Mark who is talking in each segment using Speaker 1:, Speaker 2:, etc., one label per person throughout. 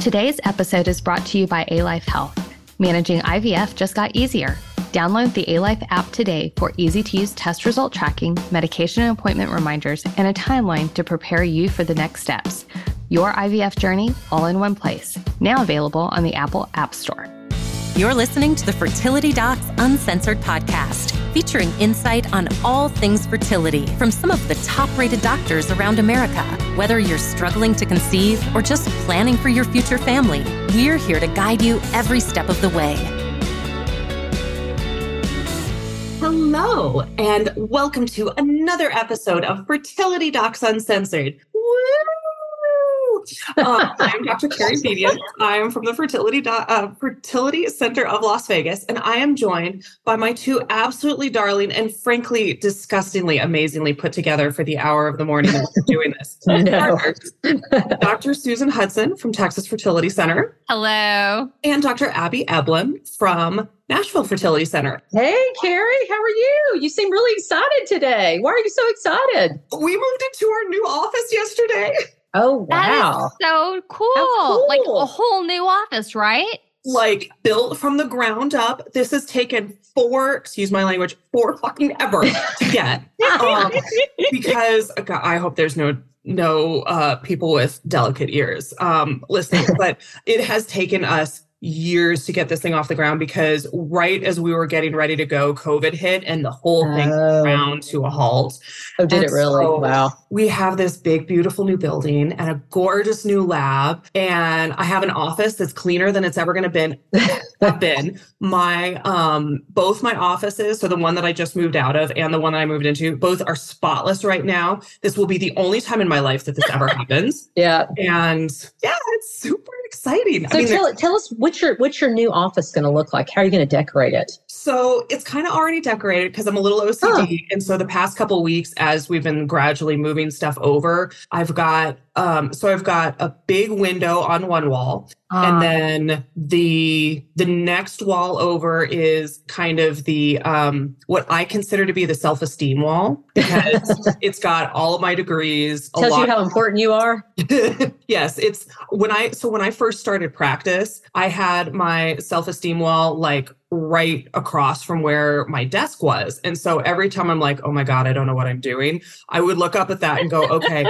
Speaker 1: Today's episode is brought to you by ALife Health. Managing IVF just got easier. Download the ALife app today for easy-to-use test result tracking, medication and appointment reminders, and a timeline to prepare you for the next steps. Your IVF journey all in one place. Now available on the Apple App Store.
Speaker 2: You're listening to the Fertility Docs Uncensored podcast, featuring insight on all things fertility from some of the top rated doctors around America. Whether you're struggling to conceive or just planning for your future family, we're here to guide you every step of the way.
Speaker 3: Hello, and welcome to another episode of Fertility Docs Uncensored. Woo! Uh, I'm Dr. Carrie Bedient. I'm from the Fertility Do- uh, Fertility Center of Las Vegas, and I am joined by my two absolutely darling and frankly disgustingly amazingly put together for the hour of the morning that we're doing this.
Speaker 4: No.
Speaker 3: Dr. Susan Hudson from Texas Fertility Center
Speaker 1: Hello.
Speaker 3: and Dr. Abby Eblen from Nashville Fertility Center.
Speaker 4: Hey, Carrie, how are you? You seem really excited today. Why are you so excited?
Speaker 3: We moved into our new office yesterday.
Speaker 4: Oh, wow.
Speaker 1: is so cool.
Speaker 4: cool.
Speaker 1: Like a whole new office, right?
Speaker 3: like built from the ground up. This has taken four, excuse my language, four fucking ever to get. Um, because God, I hope there's no no uh, people with delicate ears um, listening, but it has taken us years to get this thing off the ground because right as we were getting ready to go, COVID hit and the whole thing
Speaker 4: Oh.
Speaker 3: ground to a halt.
Speaker 4: oh, did it really?
Speaker 3: so-
Speaker 4: wow.
Speaker 3: We have this big, beautiful new building and a gorgeous new lab. And I have an office that's cleaner than it's ever going to been. have been my um both my offices so the one that i just moved out of and the one that i moved into both are spotless right now this will be the only time in my life that this ever happens
Speaker 4: Yeah.
Speaker 3: and yeah it's super exciting
Speaker 4: So tell, tell us what's your what's your new office going to look like? How are you going to decorate it?
Speaker 3: So it's kind of already decorated because I'm a little OCD. And so the past couple of weeks, as we've been gradually moving stuff over, I've got um, so I've got a big window on one wall, and then the the next wall over is kind of the um, what I consider to be the self esteem wall because it's got all of my degrees. a
Speaker 4: Tells you how important you are.
Speaker 3: yes, it's when I so when I first started practice, I had my self-esteem wall like right across from where my desk was. And so every time I'm like, "Oh my god, I don't know what I'm doing." I would look up at that and go, "Okay,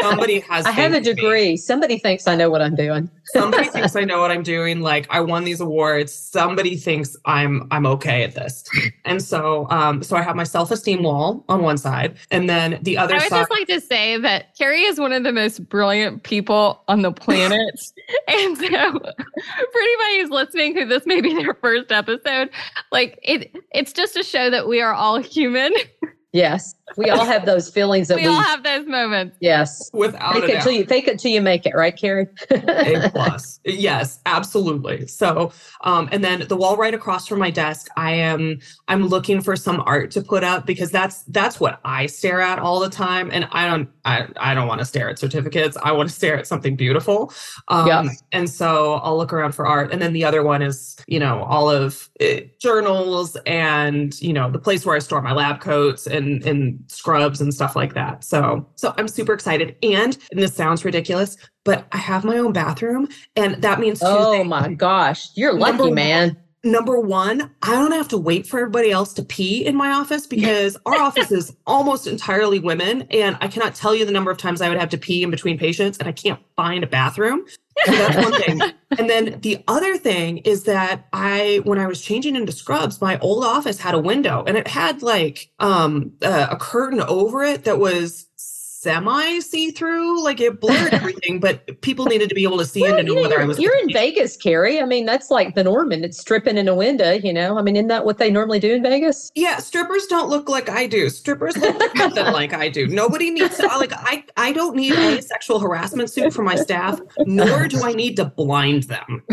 Speaker 3: somebody has
Speaker 4: I have a
Speaker 3: faith in me.
Speaker 4: degree. Somebody thinks I know what I'm doing.
Speaker 3: Somebody thinks I know what I'm doing. Like I won these awards. Somebody thinks I'm I'm okay at this." And so um so I have my self-esteem wall on one side, and then the other
Speaker 1: I would
Speaker 3: side
Speaker 1: just like to say that Carrie is one of the most brilliant people on the planet. and so, for anybody who's listening who this may be their first episode, like it, it's just a show that we are all human.
Speaker 4: Yes, we all have those feelings that
Speaker 1: we
Speaker 4: we.
Speaker 1: all have those moments.
Speaker 4: yes.
Speaker 3: without
Speaker 4: Fake it
Speaker 3: doubt.
Speaker 4: till you fake it till you make it, right, Carrie?
Speaker 3: A plus. yes, absolutely. So, um, and then the wall right across from my desk, I am I'm looking for some art to put up because that's that's what I stare at all the time, and I don't I I don't want to stare at certificates. I want to stare at something beautiful. Um,
Speaker 4: Yeah.
Speaker 3: And so I'll look around for art, and then the other one is you know all of uh, journals and you know the place where I store my lab coats and and scrubs and stuff like that. So so I'm super excited, and and this sounds ridiculous, but I have my own bathroom, and that means two
Speaker 4: oh
Speaker 3: things.
Speaker 4: Oh my gosh, you're lucky, man.
Speaker 3: Number one, I don't have to wait for everybody else to pee in my office because our office is almost entirely women, and I cannot tell you the number of times I would have to pee in between patients, and I can't find a bathroom. So that's one thing. And then the other thing is that I, when I was changing into scrubs, my old office had a window and it had like um, uh, a curtain over it that was semi see through, like it blurred everything, but people needed to be able to see
Speaker 4: Well,
Speaker 3: and to know
Speaker 4: you know,
Speaker 3: whether I
Speaker 4: you're,
Speaker 3: was.
Speaker 4: you're in Vegas, Carrie. I mean, that's like the norm, and it's stripping in a window. You know, I mean, isn't that what they normally do in Vegas?
Speaker 3: Yeah, strippers don't look like I do. Strippers look nothing like I do. Nobody needs to like I I don't need a sexual harassment suit for my staff, nor do I need to blind them.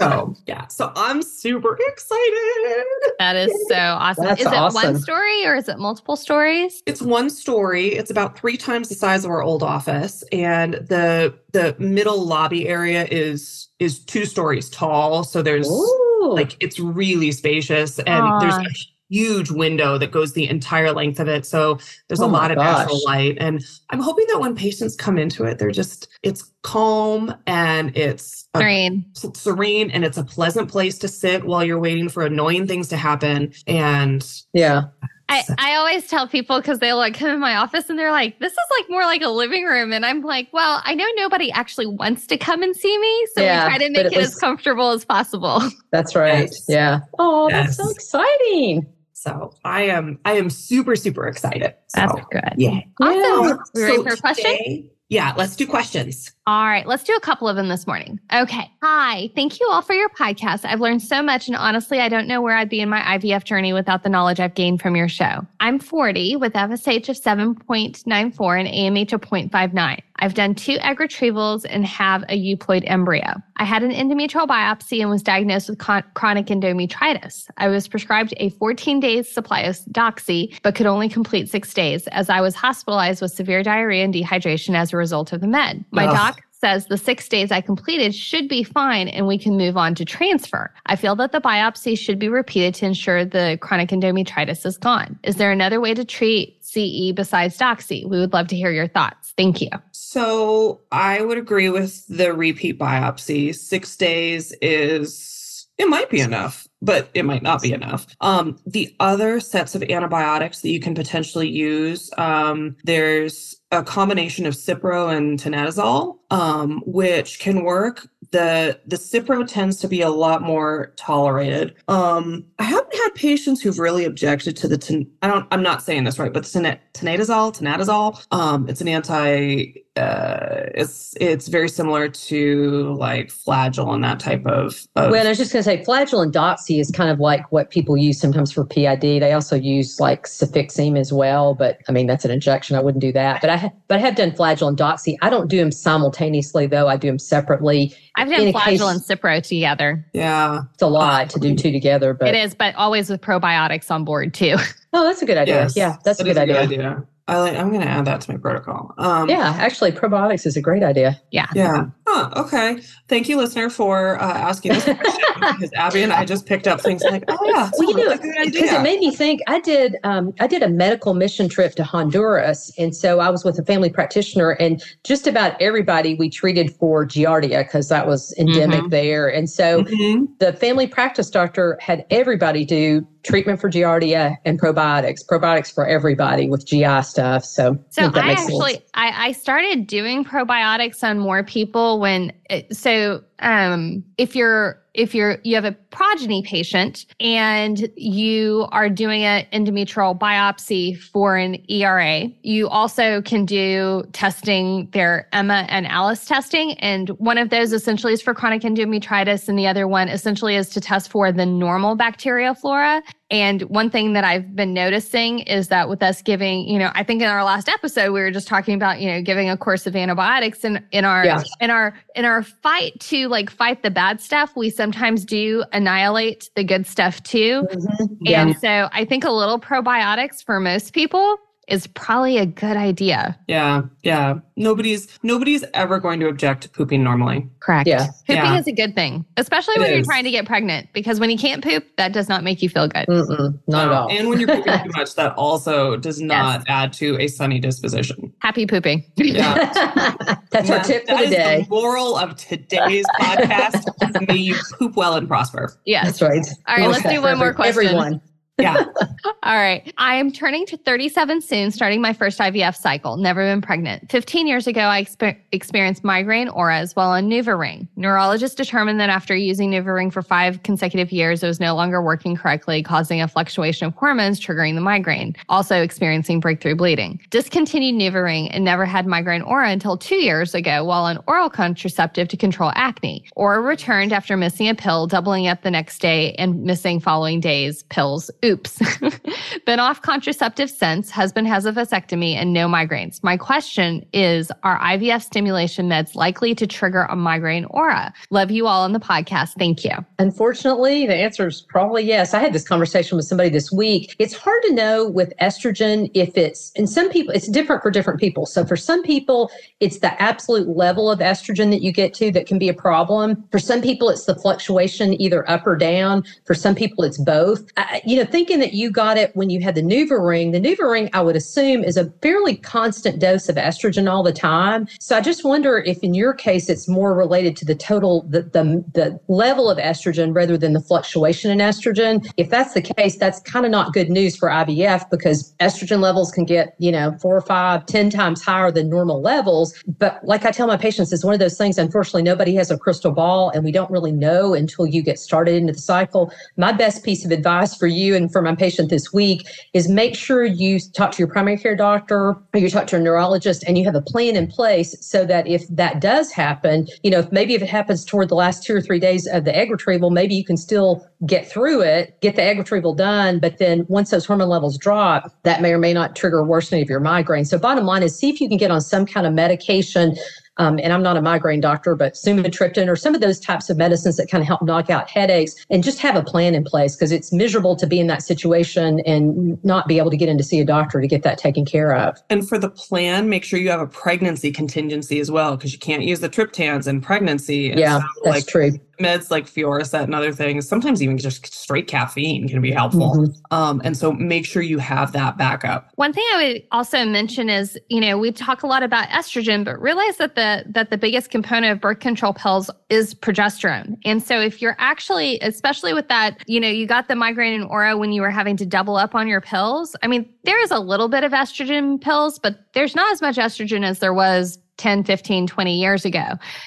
Speaker 3: So yeah, so I'm super excited.
Speaker 1: That is so awesome.
Speaker 4: That's
Speaker 1: is it
Speaker 4: awesome.
Speaker 1: one story or is it multiple stories?
Speaker 3: It's one story. It's about three times the size of our old office, and the the middle lobby area is is two stories tall. So there's
Speaker 4: Ooh.
Speaker 3: like it's really spacious, and there's a huge window that goes the entire length of it. So there's
Speaker 4: Oh
Speaker 3: a lot of natural light. And I'm hoping that when patients come into it, they're just, it's calm and it's
Speaker 1: Serene.
Speaker 3: serene and it's a pleasant place to sit while you're waiting for annoying things to happen. And
Speaker 4: Yeah.
Speaker 1: I, I always tell people because they'll like come in my office and they're like, this is like more like a living room. And I'm like, well, I know nobody actually wants to come and see me. So
Speaker 4: Yeah,
Speaker 1: we try to make
Speaker 4: at
Speaker 1: it as comfortable as possible.
Speaker 4: That's right.
Speaker 3: Yes.
Speaker 4: Yeah. Oh, that's so exciting.
Speaker 3: so I am, I am super, super excited. So,
Speaker 1: good.
Speaker 3: yeah.
Speaker 1: Awesome.
Speaker 4: Oh, yeah.
Speaker 1: We ready
Speaker 3: So
Speaker 1: for a question?
Speaker 3: today- yeah, let's do questions.
Speaker 1: All right, let's do a couple of them this morning. Okay. Hi, thank you all for your podcast. I've learned so much, and honestly, I don't know where I'd be in my IVF journey without the knowledge I've gained from your show. I'm 40 with FSH of 7.94 and AMH of 0.59. I've done two egg retrievals and have a euploid embryo. I had an endometrial biopsy and was diagnosed with con- chronic endometritis. I was prescribed a 14 days supply of doxy, but could only complete six days as I was hospitalized with severe diarrhea and dehydration as a result of the med. My
Speaker 3: Ugh.
Speaker 1: doc says the six days I completed should be fine and we can move on to transfer. I feel that the biopsy should be repeated to ensure the chronic endometritis is gone. Is there another way to treat CE besides doxy? We would love to hear your thoughts. Thank you.
Speaker 3: So I would agree with the repeat biopsy. Six days is it might be enough, but it might not be enough. Um, the other sets of antibiotics that you can potentially use, um, there's a combination of Cipro and Tenazole, um, which can work. The the Cipro tends to be a lot more tolerated. Um, I haven't had patients who've really objected to the ten, I don't I'm not saying this right, but tenadazole, tenadazole, um, it's an anti uh it's it's very similar to like Flagyl and that type of, of
Speaker 4: Well, I was just to say, Flagyl and Doxy is kind of like what people use sometimes for PID. They also use like Cefixime as well, but I mean that's an injection. I wouldn't do that. But I ha- but I have done Flagyl and Doxy. I don't do them simultaneously though. I do them separately.
Speaker 1: I've done
Speaker 4: a
Speaker 1: Flagyl
Speaker 4: case-
Speaker 1: and Cipro together.
Speaker 3: yeah.
Speaker 4: It's a lot to do two together, but
Speaker 1: it is, but always with probiotics on board too.
Speaker 4: oh, that's a good idea.
Speaker 3: Yes,
Speaker 4: yeah, that's a
Speaker 3: that
Speaker 4: good
Speaker 3: is
Speaker 4: idea.
Speaker 3: I like I'm gonna add that to my protocol. Um
Speaker 4: Yeah, actually, probiotics is a great idea.
Speaker 1: Yeah.
Speaker 3: Yeah. Huh, okay. Thank you, listener, for uh, asking this question because Abby and I just picked up things like, oh yeah,
Speaker 4: Well, you
Speaker 3: a really
Speaker 4: know, because it made me think. I did, um, I did a medical mission trip to Honduras, and so I was with a family practitioner, and just about everybody we treated for Giardia because that was endemic
Speaker 3: Mhm.
Speaker 4: there, and so
Speaker 3: Mhm.
Speaker 4: the family practice doctor had everybody do treatment for Giardia and probiotics, probiotics for everybody with GI stuff. So,
Speaker 1: So
Speaker 4: that
Speaker 1: I actually I, I started doing probiotics on more people when it, so um if you're if you're you have a Progyny patient and you are doing an endometrial biopsy for an ERA, you also can do testing their EMMA and ALICE testing. And one of those essentially is for chronic endometritis, and the other one essentially is to test for the normal bacterial flora. And one thing that I've been noticing is that with us giving, you know, I think in our last episode we were just talking about, you know, giving a course of antibiotics and in our
Speaker 4: Yeah.
Speaker 1: in our in our fight to like fight the bad stuff, we sometimes do annihilate the good stuff too.
Speaker 4: Mhm. Yeah.
Speaker 1: And so I think a little probiotics for most people is probably a good idea.
Speaker 3: Yeah, yeah. Nobody's nobody's ever going to object to pooping normally.
Speaker 1: Correct.
Speaker 4: Yeah.
Speaker 1: Pooping
Speaker 3: Yeah.
Speaker 1: is a good thing, especially
Speaker 3: It
Speaker 1: when you're trying to get pregnant, because when you can't poop, that does not make you feel good.
Speaker 4: Mm-mm, not at
Speaker 3: Uh,
Speaker 4: all.
Speaker 3: And when you're pooping too much, that also does not add to a sunny disposition.
Speaker 1: Happy pooping.
Speaker 3: Yeah.
Speaker 4: That's our
Speaker 3: That-
Speaker 4: tip for
Speaker 3: that
Speaker 4: the
Speaker 3: is
Speaker 4: day.
Speaker 3: moral of today's podcast. May you poop well and prosper.
Speaker 1: yes.
Speaker 4: That's right.
Speaker 1: All right, let's do one more question.
Speaker 4: Everyone.
Speaker 3: Yeah.
Speaker 1: All right. I am turning to 37 soon, starting my first IVF cycle. Never been pregnant. 15 years ago, I exper- experienced migraine auras while on NuvaRing. Neurologists determined that after using NuvaRing for five consecutive years, it was no longer working correctly, causing a fluctuation of hormones, triggering the migraine. Also experiencing breakthrough bleeding. Discontinued NuvaRing and never had migraine aura until two years ago while on oral contraceptive to control acne. Aura returned after missing a pill, doubling up the next day, and missing following days pills. Oops. Been off contraceptive since. Husband has a vasectomy and no migraines. My question is Are IVF stimulation meds likely to trigger a migraine aura? Love you all on the podcast. Thank you.
Speaker 4: Unfortunately, the answer is probably yes. I had this conversation with somebody this week. It's hard to know with estrogen if it's, and some people, it's different for different people. So for some people, it's the absolute level of estrogen that you get to that can be a problem. For some people, it's the fluctuation either up or down. For some people, it's both. I, you know, thinking that you got it when you had the NuvaRing. The NuvaRing, I would assume, is a fairly constant dose of estrogen all the time. So I just wonder if in your case it's more related to the total the the, the level of estrogen rather than the fluctuation in estrogen. If that's the case, that's kind of not good news for IVF because estrogen levels can get, you know, four or five, ten times higher than normal levels. But like I tell my patients, it's one of those things, unfortunately, nobody has a crystal ball and we don't really know until you get started into the cycle. My best piece of advice for you and for my patient this week is make sure you talk to your primary care doctor or you talk to a neurologist and you have a plan in place so that if that does happen, you know, maybe if it happens toward the last two or three days of the egg retrieval, maybe you can still get through it, get the egg retrieval done. But then once those hormone levels drop, that may or may not trigger worsening of your migraine. So bottom line is see if you can get on some kind of medication um, and I'm not a migraine doctor, but sumatriptan or some of those types of medicines that kind of help knock out headaches and just have a plan in place because it's miserable to be in that situation and not be able to get in to see a doctor to get that taken care of.
Speaker 3: And for the plan, make sure you have a pregnancy contingency as well because you can't use the triptans in pregnancy. And
Speaker 4: yeah,
Speaker 3: so,
Speaker 4: that's
Speaker 3: like,
Speaker 4: true
Speaker 3: meds like Fioricet and other things, sometimes even just straight caffeine can be helpful. Mm-hmm. Um, and so make sure you have that backup.
Speaker 1: One thing I would also mention is, you know, we talk a lot about estrogen, but realize that the that the biggest component of birth control pills is progesterone. And so if you're actually, especially with that, you know, you got the migraine and aura when you were having to double up on your pills. I mean, there is a little bit of estrogen pills, but there's not as much estrogen as there was 10, 15, 20 years ago.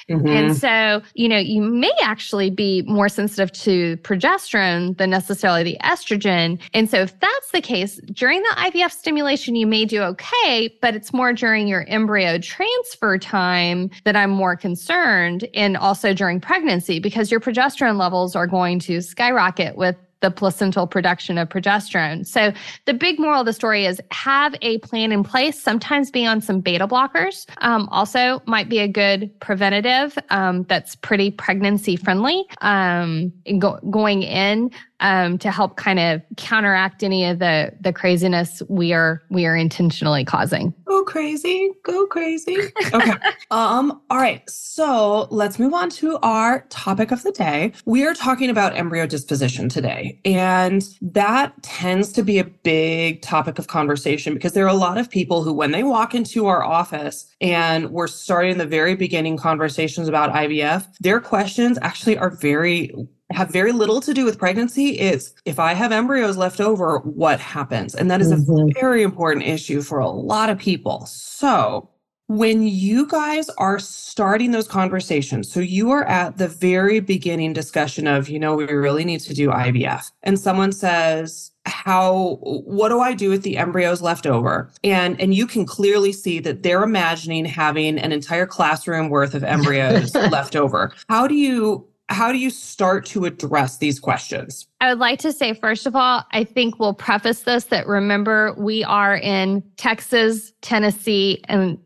Speaker 1: Mm-hmm. And so, you know, you may actually be more sensitive to progesterone than necessarily the estrogen. And so, if that's the case, during the IVF stimulation, you may do okay, but it's more during your embryo transfer time that I'm more concerned, and also during pregnancy, because your progesterone levels are going to skyrocket with the placental production of progesterone. So the big moral of the story is have a plan in place. Sometimes being on some beta blockers um, also might be a good preventative um, that's pretty pregnancy friendly. Um, go- going in um, to help kind of counteract any of the the craziness we are we are intentionally causing.
Speaker 3: Go crazy, go crazy. Okay. um. All right. So let's move on to our topic of the day. We are talking about embryo disposition today, and that tends to be a big topic of conversation because there are a lot of people who, when they walk into our office and we're starting the very beginning conversations about IVF, their questions actually are very have very little to do with pregnancy. is if I have embryos left over, what happens? And that is mm-hmm. a very important issue for a lot of people. So, when you guys are starting those conversations, so you are at the very beginning discussion of, you know, we really need to do IVF, and someone says, how what do i do with the embryos left over and and you can clearly see that they're imagining having an entire classroom worth of embryos left over how do you how do you start to address these questions?
Speaker 1: I would like to say, first of all, I think we'll preface this that remember we are in Texas, Tennessee, and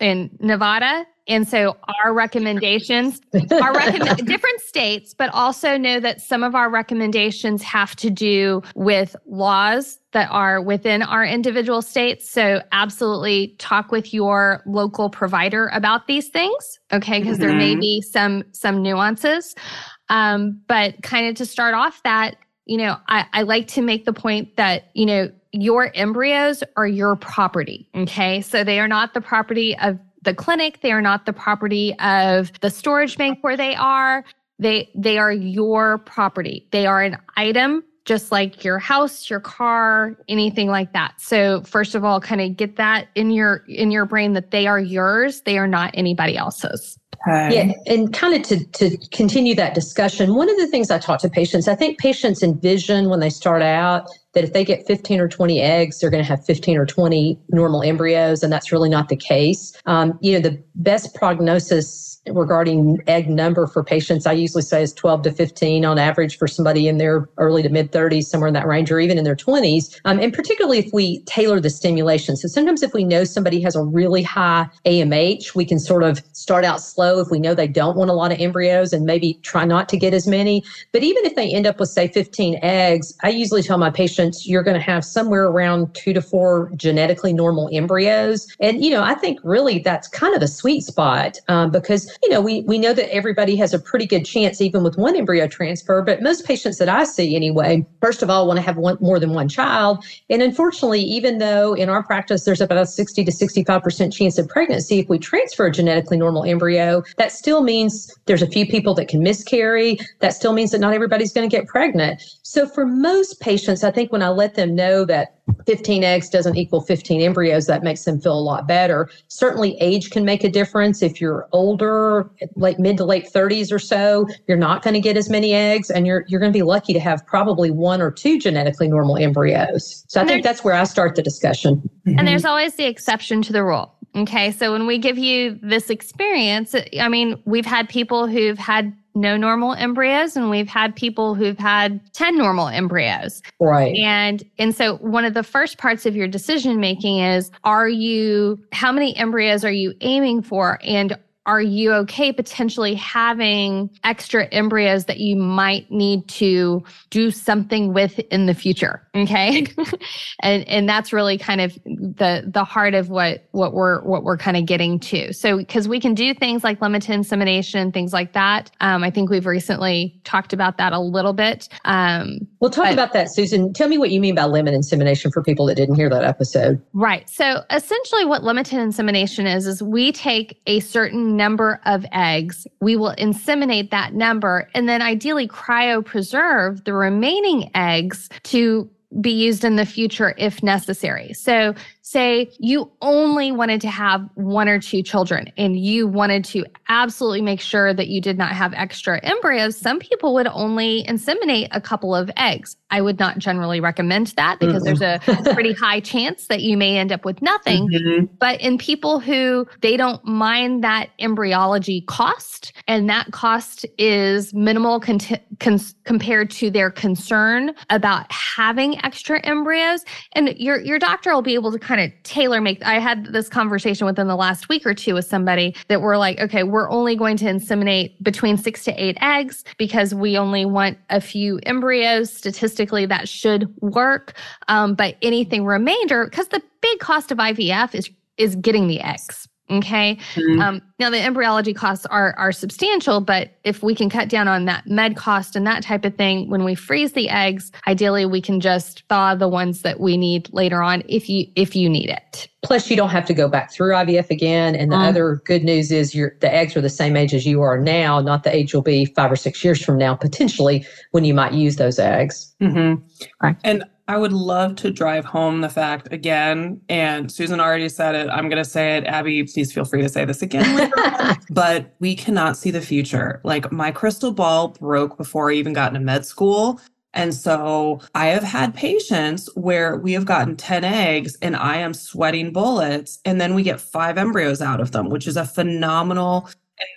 Speaker 1: in Nevada. And so our recommendations are recommend different states, but also know that some of our recommendations have to do with laws that are within our individual states. So absolutely talk with your local provider about these things. Okay. Because mm-hmm. there may mm-hmm. be some, some nuances. Um, but kind of to start off that, you know, I, I like to make the point that, you know, your embryos are your property. Okay. So they are not the property of the clinic. They are not the property of the storage bank where they are. They, they are your property. They are an item just like your house, your car, anything like that. So first of all, kind of get that in your in your brain that they are yours, they are not anybody else's.
Speaker 4: Okay. Yeah, and kind of to to continue that discussion, one of the things I talk to patients, I think patients envision when they start out that if they get 15 or 20 eggs, they're going to have 15 or 20 normal embryos, and that's really not the case. Um, you know, the best prognosis regarding egg number for patients, I usually say is 12 to 15 on average for somebody in their early to mid 30s, somewhere in that range, or even in their 20s. Um, and particularly if we tailor the stimulation. So sometimes if we know somebody has a really high AMH, we can sort of start out slow if we know they don't want a lot of embryos and maybe try not to get as many. But even if they end up with, say, 15 eggs, I usually tell my patients you're going to have somewhere around two to four genetically normal embryos. And, you know, I think really that's kind of a sweet spot um, because you know, we, we know that everybody has a pretty good chance, even with one embryo transfer, but most patients that I see anyway, first of all, want to have one, more than one child. And unfortunately, even though in our practice there's about a 60 to 65% chance of pregnancy, if we transfer a genetically normal embryo, that still means there's a few people that can miscarry. That still means that not everybody's going to get pregnant. So for most patients, I think when I let them know that 15 eggs doesn't equal 15 embryos, that makes them feel a lot better. Certainly, age can make a difference. If you're older, like mid to late 30s or so, you're not going to get as many eggs, and you're you're going to be lucky to have probably one or two genetically normal embryos. So I think that's where I start the discussion.
Speaker 1: And there's mm-hmm. always the exception to the rule. Okay. So when we give you this experience, I mean, we've had people who've had no normal embryos and we've had people who've had 10 normal embryos.
Speaker 4: Right.
Speaker 1: And and so one of the first parts of your decision making is are you how many embryos are you aiming for and are you okay potentially having extra embryos that you might need to do something with in the future okay? And and that's really kind of the the heart of what what we're what we're kind of getting to. So because we can do things like limited insemination things like that. Um, i think we've recently talked about that a little bit. Um,
Speaker 4: we'll talk but, about that susan. Tell me what you mean by limited insemination for people that didn't hear that episode.
Speaker 1: Right. So essentially what limited insemination is is we take a certain number of eggs. We will inseminate that number and then ideally cryopreserve the remaining eggs to be used in the future if necessary. So say you only wanted to have one or two children and you wanted to absolutely make sure that you did not have extra embryos, some people would only inseminate a couple of eggs. I would not generally recommend that because mm-hmm. there's a pretty high chance that you may end up with nothing. Mm-hmm. But in people who they don't mind that embryology cost and that cost is minimal con- con- compared to their concern about having extra embryos and your your doctor will be able to kind of tailor make. I had this conversation within the last week or two with somebody that we're like, okay, we're only going to inseminate between six to eight eggs because we only want a few embryos. Statistically, that should work. Um, but anything remainder, because the big cost of IVF is is getting the eggs. Okay. Mm-hmm. Um, now the embryology costs are are substantial, but if we can cut down on that med cost and that type of thing, when we freeze the eggs, ideally we can just thaw the ones that we need later on if you if you need it.
Speaker 4: Plus, you don't have to go back through IVF again. And the um, other good news is your the eggs are the same age as you are now, not the age you'll be five or six years from now, potentially when you might use those eggs.
Speaker 3: Mm-hmm. Right. And I would love to drive home the fact again, and Susan already said it. I'm going to say it. Abby, please feel free to say this again but we cannot see the future. Like my crystal ball broke before I even got into med school. And so I have had patients where we have gotten 10 eggs and I am sweating bullets, and then we get five embryos out of them, which is a phenomenal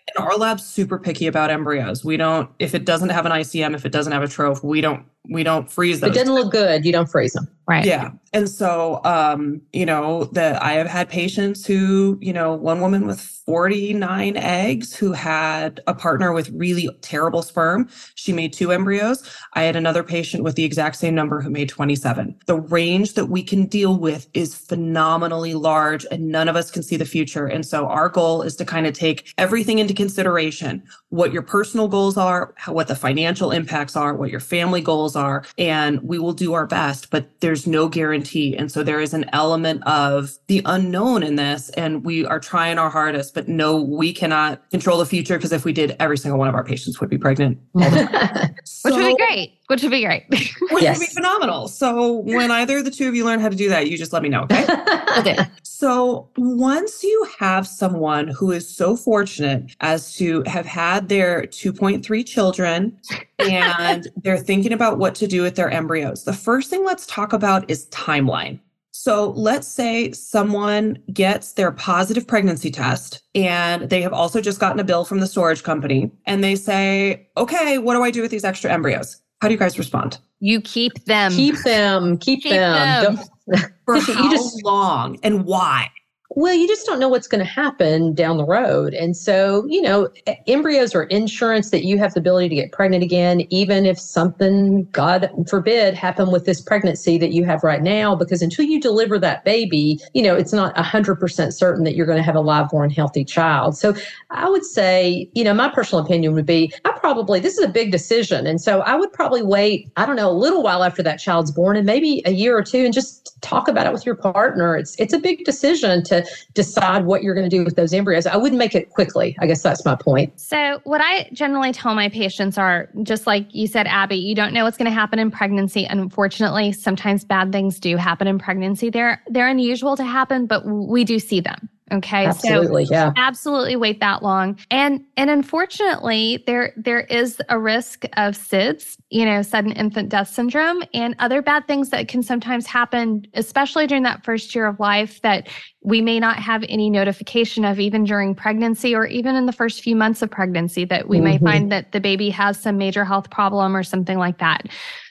Speaker 3: and our lab's super picky about embryos. We don't, if it doesn't have an ICM, if it doesn't have a troph, we don't we don't freeze them.
Speaker 4: It doesn't look good. You don't freeze them.
Speaker 1: Right.
Speaker 3: Yeah. And so, um, you know, that I have had patients who, you know, one woman with 49 eggs who had a partner with really terrible sperm. She made two embryos. I had another patient with the exact same number who made 27. The range that we can deal with is phenomenally large and none of us can see the future. And so our goal is to kind of take everything into consideration, what your personal goals are, what the financial impacts are, what your family goals are, and we will do our best, but there's no guarantee. And so there is an element of the unknown in this, and we are trying our hardest, but no, we cannot control the future because if we did, every single one of our patients would be pregnant.
Speaker 1: so, which would be great. Which would be great.
Speaker 3: which yes. would be phenomenal. So when either the two of you learn how to do that, you just let me know. Okay. okay. So once you have someone who is so fortunate as to have had their 2.3 children and they're thinking about what to do with their embryos, the first thing let's talk about is timeline. So let's say someone gets their positive pregnancy test and they have also just gotten a bill from the storage company and they say, okay, what do I do with these extra embryos? How do you guys respond?
Speaker 1: You keep them.
Speaker 4: Keep them. Keep, keep them.
Speaker 3: them. For how just, long and why?
Speaker 4: Well, you just don't know what's going to happen down the road. And so, you know, embryos are insurance that you have the ability to get pregnant again, even if something, God forbid, happened with this pregnancy that you have right now, because until you deliver that baby, you know, it's not 100% certain that you're going to have a live born healthy child. So I would say, you know, my personal opinion would be I probably, this is a big decision. And so I would probably wait, I don't know, a little while after that child's born and maybe a year or two and just talk about it with your partner. It's, it's a big decision to decide what you're going to do with those embryos. I wouldn't make it quickly. I guess that's my point.
Speaker 1: So, what I generally tell my patients are just like you said, Abby, you don't know what's going to happen in pregnancy. Unfortunately, sometimes bad things do happen in pregnancy. They're they're unusual to happen, but we do see them. Okay.
Speaker 4: Absolutely.
Speaker 1: So
Speaker 4: yeah.
Speaker 1: Absolutely wait that long. And and unfortunately, there there is a risk of SIDS, you know, sudden infant death syndrome and other bad things that can sometimes happen, especially during that first year of life that we may not have any notification of even during pregnancy or even in the first few months of pregnancy that we mm-hmm. may find that the baby has some major health problem or something like that.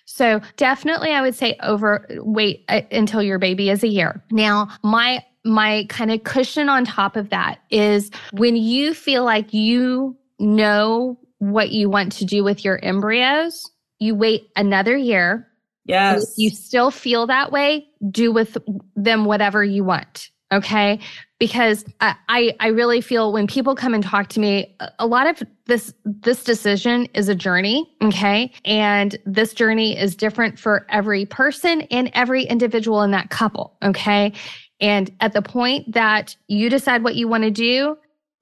Speaker 1: So definitely I would say over wait uh, until your baby is a year. Now, my my kind of cushion on top of that is when you feel like you know what you want to do with your embryos, you wait another year.
Speaker 3: Yes.
Speaker 1: You still feel that way, do with them whatever you want. Okay. Because I, I really feel when people come and talk to me, a lot of this, this decision is a journey. Okay. And this journey is different for every person and every individual in that couple. Okay. And at the point that you decide what you want to do,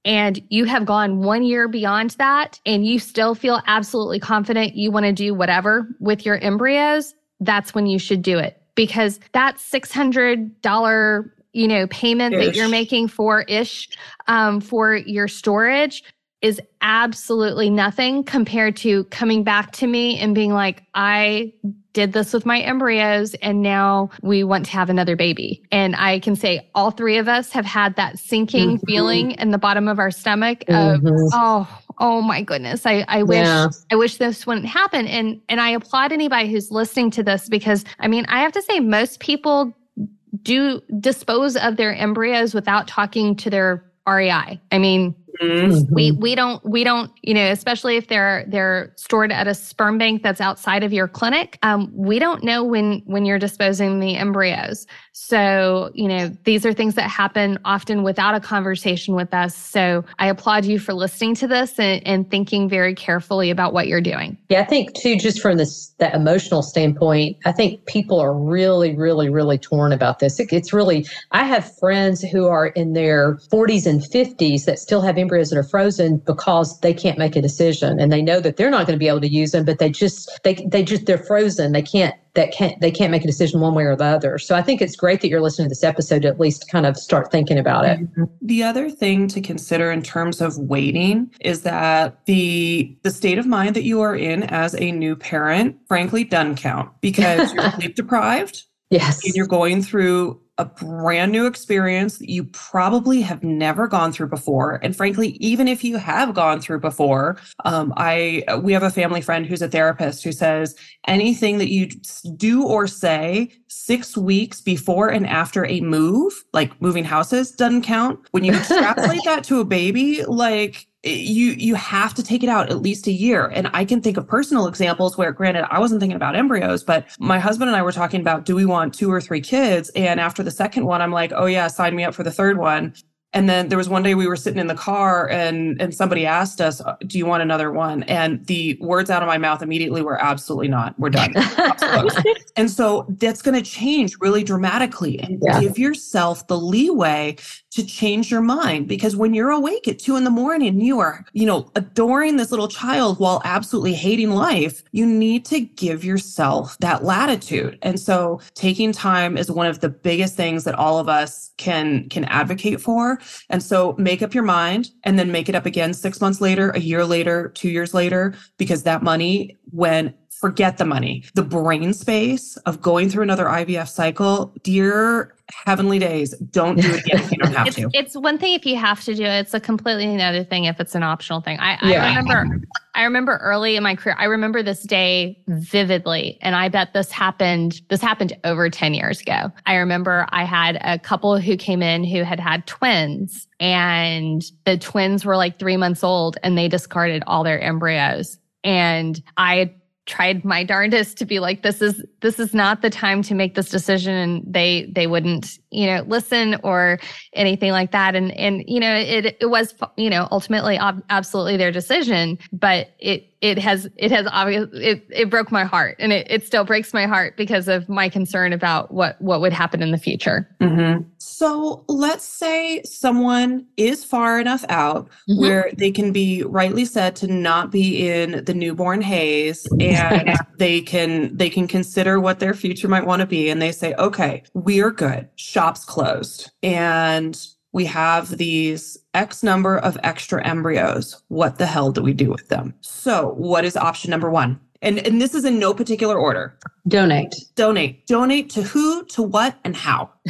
Speaker 1: and you have gone one year beyond that, and you still feel absolutely confident you want to do whatever with your embryos, that's when you should do it because that $600 you know payment ish. that you're making for ish um, for your storage is absolutely nothing compared to coming back to me and being like, I did this with my embryos and now we want to have another baby. And I can say all three of us have had that sinking mm-hmm. feeling in the bottom of our stomach mm-hmm. oh, oh my goodness. I, I wish, yeah. I wish this wouldn't happen. And, and I applaud anybody who's listening to this because I mean, I have to say most people do dispose of their embryos without talking to their REI. I mean, Mm-hmm. We we don't we don't you know especially if they're they're stored at a sperm bank that's outside of your clinic. Um, we don't know when when you're disposing the embryos. So you know these are things that happen often without a conversation with us. So I applaud you for listening to this and, and thinking very carefully about what you're doing.
Speaker 4: Yeah, I think too, just from this that emotional standpoint, I think people are really really really torn about this. It, it's really I have friends who are in their 40s and 50s that still have embryos that are frozen because they can't make a decision and they know that they're not going to be able to use them, but they just they they just they're frozen. They can't that can't they can't make a decision one way or the other. So I think it's great that you're listening to this episode to at least kind of start thinking about it. Mm-hmm.
Speaker 3: The other thing to consider in terms of waiting is that the the state of mind that you are in as a new parent, frankly, doesn't count because you're sleep deprived.
Speaker 4: Yes.
Speaker 3: And you're going through a brand new experience that you probably have never gone through before. And frankly even if you have gone through before um, i we have a family friend who's a therapist who says anything that you do or say six weeks before and after a move like moving houses doesn't count. When you extrapolate that to a baby like you you have to take it out at least a year and i can think of personal examples where granted i wasn't thinking about embryos but my husband and i were talking about do we want two or three kids and after the second one i'm like oh yeah sign me up for the third one and then there was one day we were sitting in the car and and somebody asked us, uh, "Do you want another one?" And the words out of my mouth immediately were absolutely not. We're done. and so that's going to change really dramatically and yeah. give yourself the leeway to change your mind because when you're awake at two in the morning, you are, you know, adoring this little child while absolutely hating life. You need to give yourself that latitude. And so taking time is one of the biggest things that all of us can, can advocate for. And so make up your mind and then make it up again six months later, a year later, two years later, because that money, when forget the money. The brain space of going through another IVF cycle, dear heavenly days, don't do it again if you don't have
Speaker 1: it's,
Speaker 3: to.
Speaker 1: It's one thing if you have to do it. It's a completely another thing if it's an optional thing. I, yeah. I remember I remember early in my career, I remember this day vividly. And I bet this happened, this happened over 10 years ago. I remember I had a couple who came in who had had twins and the twins were like three months old and they discarded all their embryos. And I tried my darndest to be like this is this is not the time to make this decision. And they they wouldn't you know listen or anything like that and and you know it it was you know ultimately ob- absolutely their decision but it it has it has obvious it, it broke my heart and it, it still breaks my heart because of my concern about what what would happen in the future
Speaker 3: mm-hmm. so let's say someone is far enough out mm-hmm. where they can be rightly said to not be in the newborn haze and they can they can consider what their future might want to be and they say okay we are good shops closed and we have these X number of extra embryos. What the hell do we do with them? So, what is option number one? And, and this is in no particular order.
Speaker 4: Donate.
Speaker 3: Donate. Donate to who, to what, and how?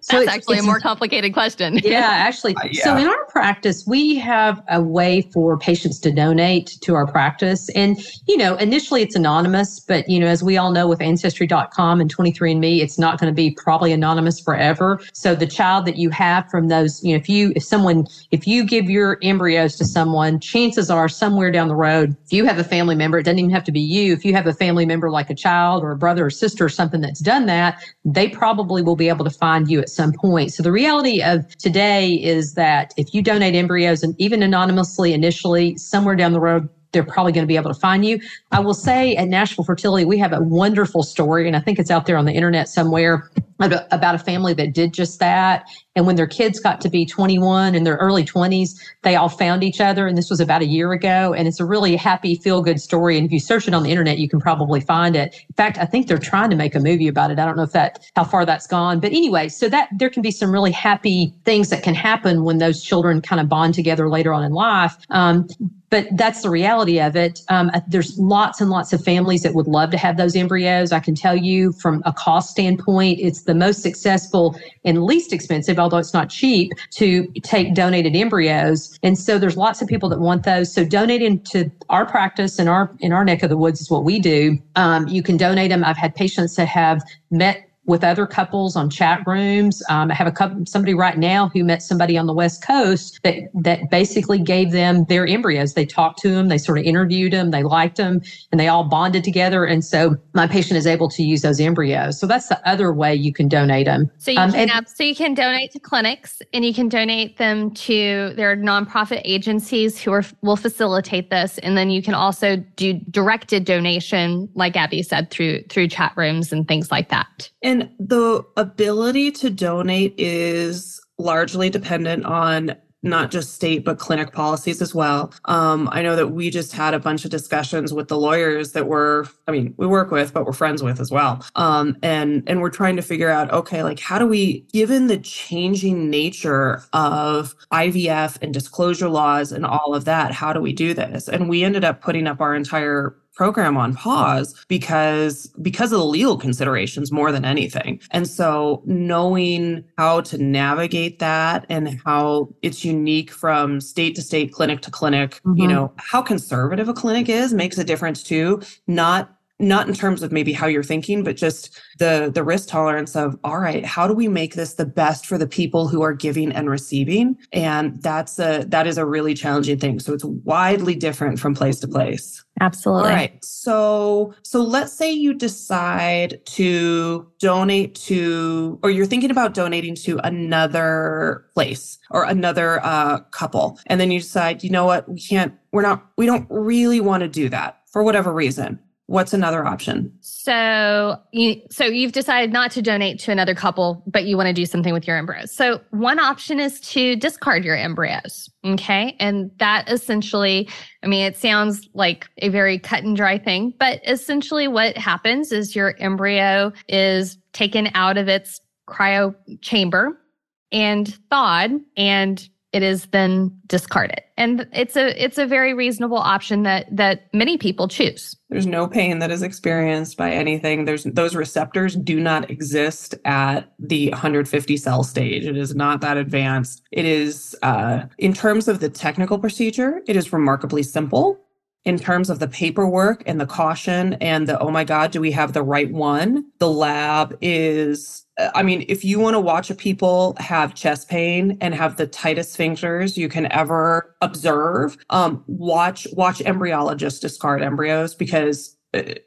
Speaker 1: so That's actually a more complicated question.
Speaker 4: yeah, actually. Uh, yeah. So in our practice, we have a way for patients to donate to our practice. And, you know, initially it's anonymous, but, you know, as we all know with Ancestry.com and 23andMe, it's not going to be probably anonymous forever. So the child that you have from those, you know, if you, if someone, if you give your embryos to someone, chances are somewhere down the road, if you have a family member, it doesn't even have to be you. If you have a family member like a child or a brother or sister or something that's done that, they probably will be able to find you at some point. So the reality of today is that if you donate embryos and even anonymously initially, somewhere down the road, they're probably going to be able to find you. I will say at Nashville Fertility, we have a wonderful story, and I think it's out there on the internet somewhere about a family that did just that. And when their kids got to be 21 in their early 20s, they all found each other. And this was about a year ago. And it's a really happy, feel good story. And if you search it on the internet, you can probably find it. In fact, I think they're trying to make a movie about it. I don't know if that, how far that's gone. But anyway, so that there can be some really happy things that can happen when those children kind of bond together later on in life. Um, but that's the reality of it. Um, there's lots and lots of families that would love to have those embryos. I can tell you from a cost standpoint, it's the most successful and least expensive, although it's not cheap, to take donated embryos. And so there's lots of people that want those. So donating to our practice in our in our neck of the woods is what we do. Um, you can donate them. I've had patients that have met with other couples on chat rooms. Um, I have a couple, somebody right now who met somebody on the West Coast that that basically gave them their embryos. They talked to them, they sort of interviewed them, they liked them, and they all bonded together. And so my patient is able to use those embryos. So that's the other way you can donate them.
Speaker 1: So you um, can and, have, so you can donate to clinics, and you can donate them to their nonprofit agencies who are will facilitate this, and then you can also do directed donation, like Abby said, through through chat rooms and things like that.
Speaker 3: And and the ability to donate is largely dependent on not just state but clinic policies as well. Um, I know that we just had a bunch of discussions with the lawyers that we're, I mean, we work with, but we're friends with as well. Um, and and we're trying to figure out, okay, like how do we, given the changing nature of IVF and disclosure laws and all of that, how do we do this? And we ended up putting up our entire program on pause because because of the legal considerations more than anything. And so knowing how to navigate that and how it's unique from state to state, clinic to clinic, mm-hmm. you know, how conservative a clinic is makes a difference too. Not not in terms of maybe how you're thinking but just the the risk tolerance of all right how do we make this the best for the people who are giving and receiving? And that's a that is a really challenging thing. So it's widely different from place to place.
Speaker 1: Absolutely.
Speaker 3: All right. So so let's say you decide to donate to or you're thinking about donating to another place or another uh, couple. And then you decide you know what? We can't we're not we don't really want to do that for whatever reason What's another option?
Speaker 1: So you so you've decided not to donate to another couple, but you want to do something with your embryos. So one option is to discard your embryos. Okay. And that essentially, I mean, it sounds like a very cut and dry thing, but essentially what happens is your embryo is taken out of its cryo chamber and thawed and it is then discarded. And it's a it's a very reasonable option that that many people choose.
Speaker 3: There's no pain that is experienced by anything. There's those receptors do not exist at the 150 cell stage. It is not that advanced. It is uh, in terms of the technical procedure, it is remarkably simple. In terms of the paperwork and the caution and the, oh my God, do we have the right one? The lab is I mean, if you want to watch a people have chest pain and have the tightest sphincters you can ever observe, um, watch watch embryologists discard embryos because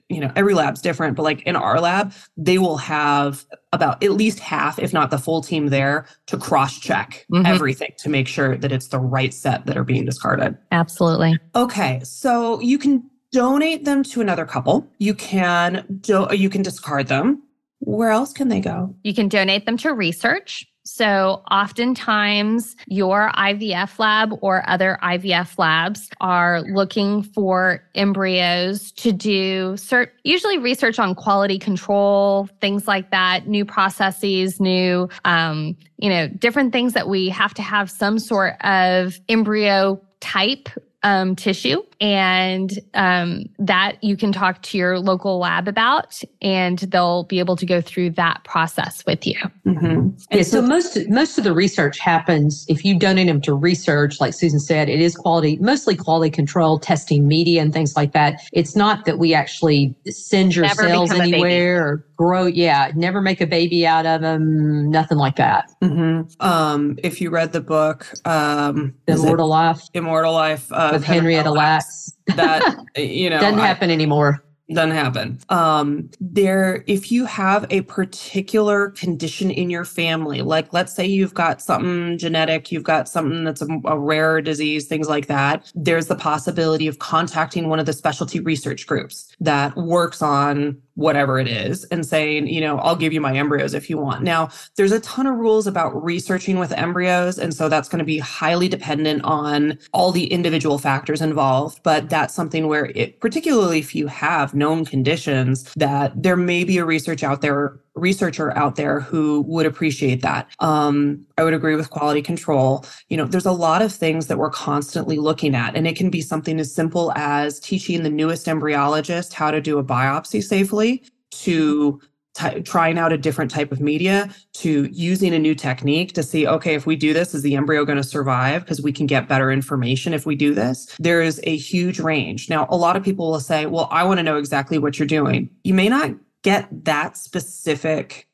Speaker 3: you know every lab's different but like in our lab they will have about at least half if not the full team there to cross check mm-hmm. everything to make sure that it's the right set that are being discarded.
Speaker 1: Absolutely.
Speaker 3: Okay so you can donate them to another couple. You can do you can discard them. Where else can they go?
Speaker 1: You can donate them to research so, oftentimes, your IVF lab or other IVF labs are looking for embryos to do cert- usually research on quality control, things like that, new processes, new, um, you know, different things that we have to have some sort of embryo type um, tissue, and um, that you can talk to your local lab about, and they'll be able to go through that process with you.
Speaker 4: Mm-hmm. Yeah. So most most of the research happens if you donate them to research, like Susan said, it is quality, mostly quality control, testing media and things like that. It's not that we actually send your Never cells anywhere or grow. Yeah, never make a baby out of them. Nothing like that.
Speaker 3: Mm-hmm. Um, if you read the book, um,
Speaker 4: Immortal Life,
Speaker 3: Immortal Life
Speaker 4: uh, of Henrietta Lacks,
Speaker 3: that you know
Speaker 4: doesn't happen I, anymore
Speaker 3: doesn't happen. Um, there, if you have a particular condition in your family, like let's say you've got something genetic, you've got something that's a, a rare disease, things like that, there's the possibility of contacting one of the specialty research groups that works on whatever it is and saying, you know, I'll give you my embryos if you want. Now, there's a ton of rules about researching with embryos. And so that's going to be highly dependent on all the individual factors involved. But that's something where it, particularly if you have known conditions, that there may be a research out there researcher out there who would appreciate that. Um, I would agree with quality control. You know, there's a lot of things that we're constantly looking at, and it can be something as simple as teaching the newest embryologist how to do a biopsy safely to T- trying out a different type of media to using a new technique to see okay if we do this is the embryo going to survive because we can get better information if we do this there is a huge range now a lot of people will say well i want to know exactly what you're doing you may not get that specific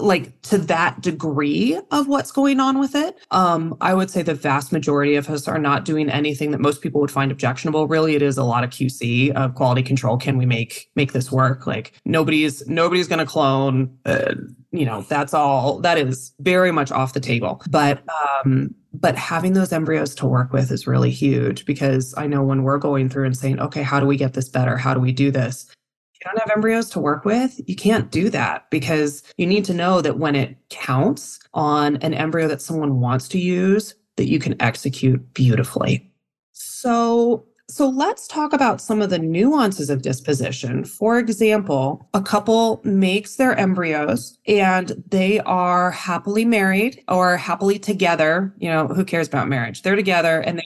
Speaker 3: like to that degree of what's going on with it um i would say the vast majority of us are not doing anything that most people would find objectionable. Really it is a lot of qc of quality control. Can we make make this work? Like nobody's nobody's going to clone uh, you know that's all that is very much off the table. But um but having those embryos to work with is really huge because i know when we're going through and saying okay how do we get this better? How do we do this don't have embryos to work with, you can't do that because you need to know that when it counts on an embryo that someone wants to use, that you can execute beautifully. So, so let's talk about some of the nuances of disposition. For example, a couple makes their embryos and they are happily married or happily together. You know, who cares about marriage? They're together and they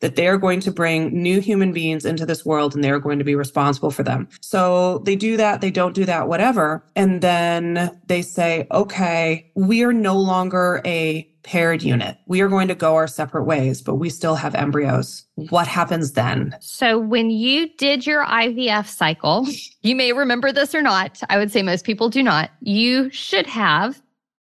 Speaker 3: that they are going to bring new human beings into this world and they're going to be responsible for them. So they do that, they don't do that, whatever. And then they say, okay, we are no longer a paired unit. We are going to go our separate ways, but we still have embryos. What happens then?
Speaker 1: So, when you did your IVF cycle, you may remember this or not. I would say most people do not. You should have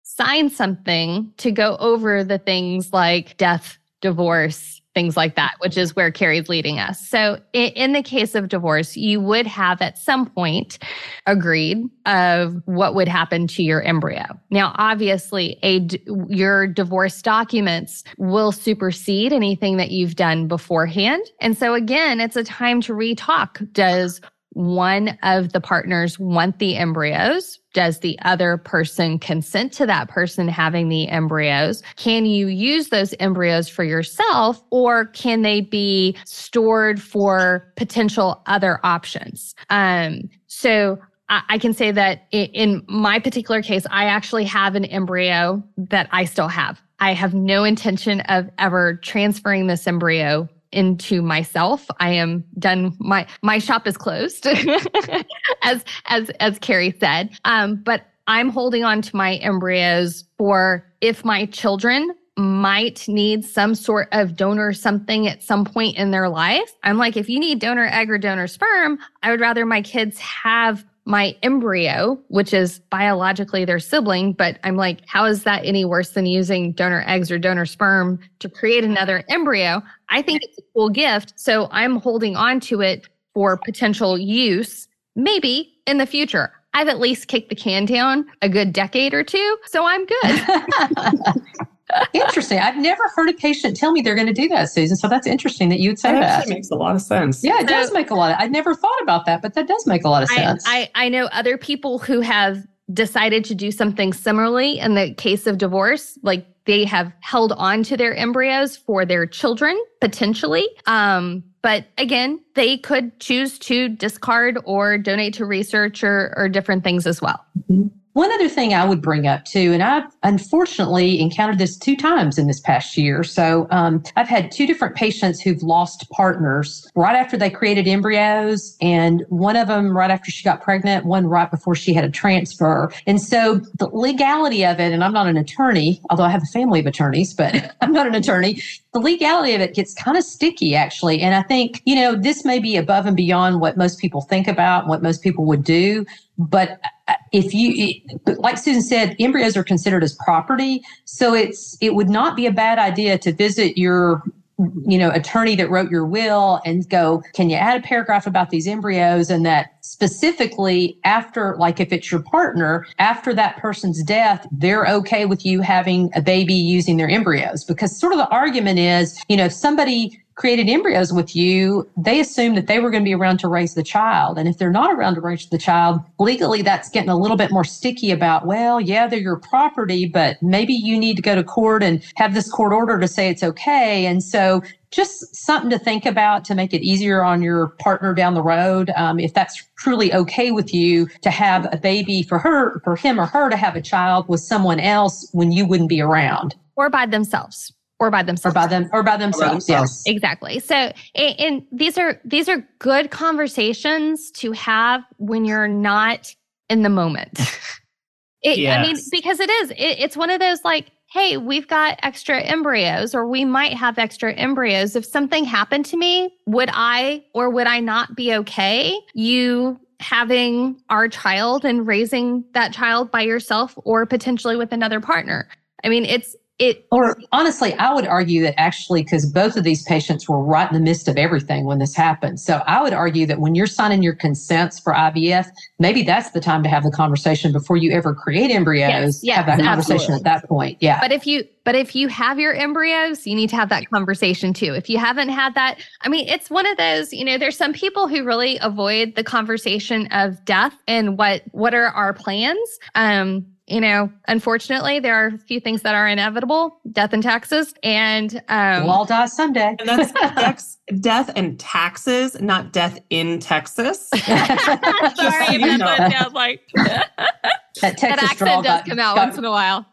Speaker 1: signed something to go over the things like death, divorce, things like that, which is where Carrie's leading us. So, in, the case of divorce, you would have at some point agreed of what would happen to your embryo. Now, obviously, a your divorce documents will supersede anything that you've done beforehand, and so again, it's a time to re-talk. Does one of the partners want the embryos? Does the other person consent to that person having the embryos? Can you use those embryos for yourself or can they be stored for potential other options? Um, so I can say that in my particular case, I actually have an embryo that I still have. I have no intention of ever transferring this embryo into myself. I am done. My my shop is closed, as as as Carrie said. Um, but I'm holding on to my embryos for if my children might need some sort of donor something at some point in their life. I'm like, if you need donor egg or donor sperm, I would rather my kids have my embryo, which is biologically their sibling, but I'm like, how is that any worse than using donor eggs or donor sperm to create another embryo? I think it's a cool gift. So I'm holding on to it for potential use, maybe in the future. I've at least kicked the can down a good decade or two, so I'm good.
Speaker 4: interesting. I've never heard a patient tell me they're going to do that, Susan. So that's interesting that you would say
Speaker 3: that.
Speaker 4: that.
Speaker 3: Actually makes a lot of sense.
Speaker 4: Yeah, it
Speaker 1: So-
Speaker 4: does make a lot of. I've never thought about that, but that does make a lot of sense.
Speaker 1: I, I know other people who have decided to do something similarly in the case of divorce, like they have held on to their embryos for their children potentially. Um, but again, they could choose to discard or donate to research or, or different things as well.
Speaker 4: One other thing I would bring up too, and I've unfortunately encountered this two times in this past year. So um, I've had two different patients who've lost partners right after they created embryos, and one of them right after she got pregnant, one right before she had a transfer. And so the legality of it, and I'm not an attorney, although I have a family of attorneys, but I'm not an attorney. The legality of it gets kind of sticky actually. And I think, you know, this may be above and beyond what most people think about, what most people would do. But uh, if you, like Susan said, embryos are considered as property. So it's, it would not be a bad idea to visit your you know attorney that wrote your will and go can you add a paragraph about these embryos and that specifically after like if it's your partner after that person's death they're okay with you having a baby using their embryos because sort of the argument is you know if somebody created embryos with you, they assume that they were going to be around to raise the child. And if they're not around to raise the child, legally that's getting a little bit more sticky about, well, yeah, they're your property, but maybe you need to go to court and have this court order to say it's okay. And so just something to think about to make it easier on your partner down the road. Um, if that's truly okay with you to have a baby for her, for him or her to have a child with someone else when you wouldn't be around
Speaker 1: Or by themselves. Or by themselves, or
Speaker 4: by them or by themselves.
Speaker 3: themselves.
Speaker 4: Yes.
Speaker 1: Exactly. So, and, and these are these are good conversations to have when you're not in the moment. It, I mean, because it is. It, it's one of those like, hey, we've got extra embryos, or we might have extra embryos. If something happened to me, would I or would I not be okay? You having our child and raising that child by yourself or potentially with another partner. I mean, it's it
Speaker 4: Or honestly, I would argue that actually, because both of these patients were right in the midst of everything when this happened. So I would argue that when you're signing your consents for IVF, maybe that's the time to have the conversation before you ever create embryos.
Speaker 1: Yes, yes,
Speaker 4: have that conversation at that point. Yeah.
Speaker 1: But if you but if you have your embryos, you need to have that conversation too. If you haven't had that, I mean, it's one of those, you know, there's some people who really avoid the conversation of death and what what are our plans. Um you know, unfortunately, there are a few things that are inevitable, death and taxes. And um,
Speaker 4: we'll all die someday.
Speaker 3: And that's dex, death and taxes, not death in Texas.
Speaker 1: sorry,
Speaker 3: so you
Speaker 1: if
Speaker 3: know.
Speaker 1: that sounds like
Speaker 4: that
Speaker 1: that
Speaker 4: Texas draw
Speaker 1: accent does
Speaker 4: got-
Speaker 1: come out
Speaker 4: got-
Speaker 1: once in a while.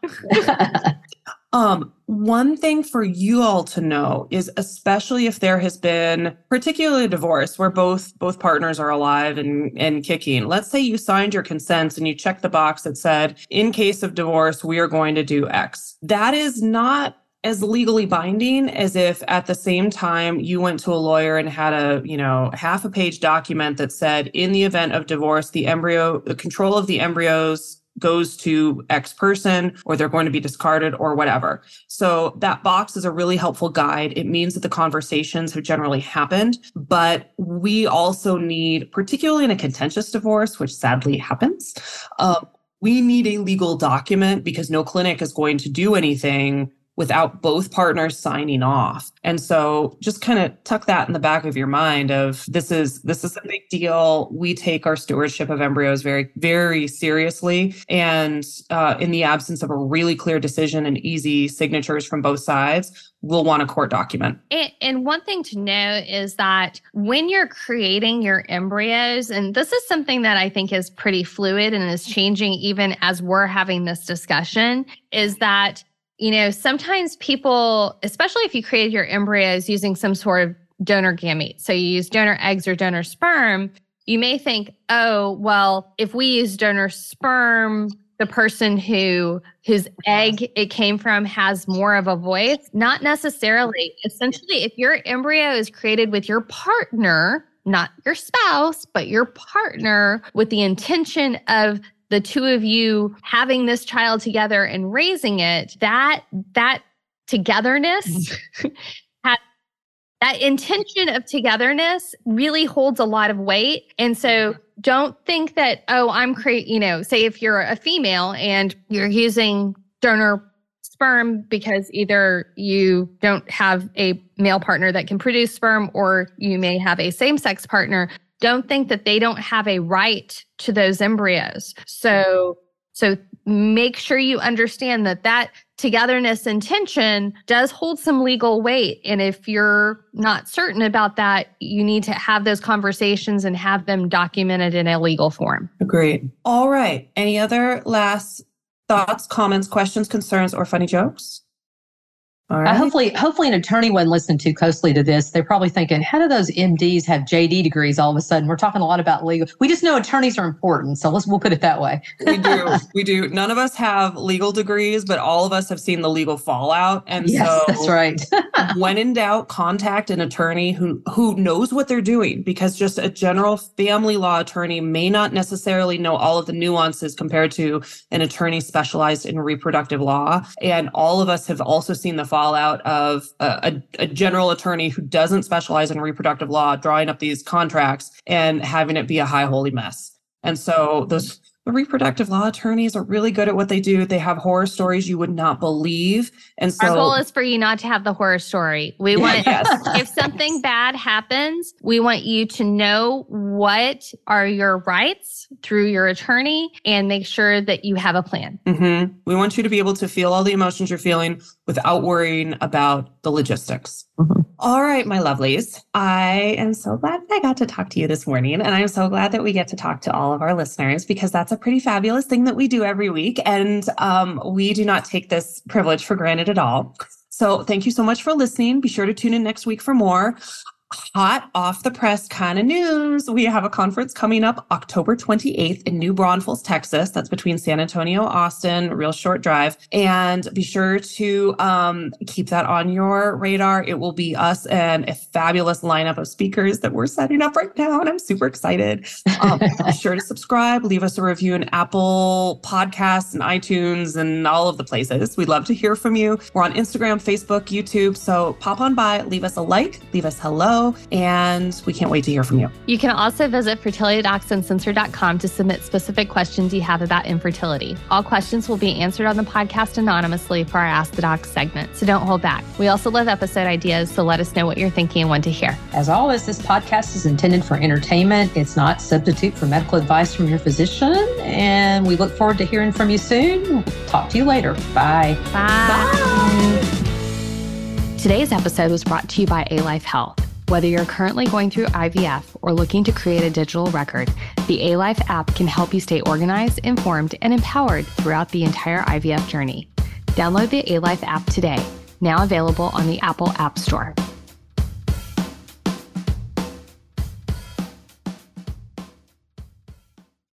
Speaker 3: Um, one thing for you all to know is especially if there has been particularly a divorce where both both partners are alive and and kicking. Let's say you signed your consents and you checked the box that said in case of divorce we are going to do X. That is not as legally binding as if at the same time you went to a lawyer and had a, you know, half a page document that said in the event of divorce the embryo the control of the embryos goes to X person or they're going to be discarded or whatever. So that box is a really helpful guide. It means that the conversations have generally happened, but we also need, particularly in a contentious divorce, which sadly happens, uh, we need a legal document because no clinic is going to do anything without both partners signing off. And so just kind of tuck that in the back of your mind of this is this is a big deal. We take our stewardship of embryos very very seriously and uh, in the absence of a really clear decision and easy signatures from both sides, we'll want a court document.
Speaker 1: And, and one thing to know is that when you're creating your embryos, and this is something that I think is pretty fluid and is changing even as we're having this discussion, is that, you know, sometimes people, especially if you created your embryos using some sort of donor gamete, so you use donor eggs or donor sperm, you may think, oh, well, if we use donor sperm, the person who whose egg it came from has more of a voice. Not necessarily. Essentially if your embryo is created with your partner not your spouse but your partner with the intention of the two of you having this child together and raising it that that togetherness mm-hmm. that intention of togetherness really holds a lot of weight. And so mm-hmm. don't think that, oh, I'm create, you know, say if you're a female and you're using donor sperm because either you don't have a male partner that can produce sperm or you may have a same sex partner, don't think that they don't have a right to those embryos. So, so make sure you understand that that togetherness intention does hold some legal weight. And if you're not certain about that, you need to have those conversations and have them documented in a legal form.
Speaker 3: Agreed. All right. Any other last thoughts, comments, questions, concerns, or funny jokes?
Speaker 4: All right. Uh, hopefully, hopefully, an attorney wasn't listening too closely to this. They're probably thinking, "How do those MDs have JD degrees all of a sudden?" We're talking a lot about legal. We just know attorneys are important, so let's we'll put it that way.
Speaker 3: we do, we do. None of us have legal degrees, but all of us have seen the legal fallout, and
Speaker 4: yes,
Speaker 3: so
Speaker 4: that's right.
Speaker 3: when in doubt, contact an attorney who who knows what they're doing, because just a general family law attorney may not necessarily know all of the nuances compared to an attorney specialized in reproductive law. And all of us have also seen the fallout of a, a, a, general attorney who doesn't specialize in reproductive law drawing up these contracts and having it be a high holy mess. And so those the reproductive law attorneys are really good at what they do. They have horror stories you would not believe. And so
Speaker 1: our goal is for you not to have the horror story. We want yes. if something bad happens, we want you to know what are your rights through your attorney and make sure that you have a plan.
Speaker 3: Mm-hmm. We want you to be able to feel all the emotions you're feeling without worrying about the logistics. Mm-hmm. All right, my lovelies. I am so glad I got to talk to you this morning. And I'm so glad that we get to talk to all of our listeners because that's a pretty fabulous thing that we do every week. And um, we do not take this privilege for granted at all. So thank you so much for listening. Be sure to tune in next week for more hot off the press kind of news. We have a conference coming up October 28th in New Braunfels, Texas. That's between San Antonio, Austin, real short drive. And be sure to um, keep that on your radar. It will be us and a fabulous lineup of speakers that we're setting up right now. And I'm super excited. Um, be sure to subscribe, leave us a review in Apple Podcasts and iTunes and all of the places. We'd love to hear from you. We're on Instagram, Facebook, YouTube. So pop on by, leave us a like, leave us hello and we can't wait to hear from you.
Speaker 1: You can also visit fertilitydocsuncensored.com to submit specific questions you have about infertility. All questions will be answered on the podcast anonymously for our Ask the Doc segment, so don't hold back. We also love episode ideas, so let us know what you're thinking and want to hear.
Speaker 4: As always, this podcast is intended for entertainment. It's not substitute for medical advice from your physician, and we look forward to hearing from you soon. Talk to you later. Bye.
Speaker 1: Bye. Bye. Today's episode was brought to you by ALife Health. Whether you're currently going through IVF or looking to create a digital record, the ALife app can help you stay organized, informed, and empowered throughout the entire IVF journey. Download the ALife app today, now available on the Apple App Store.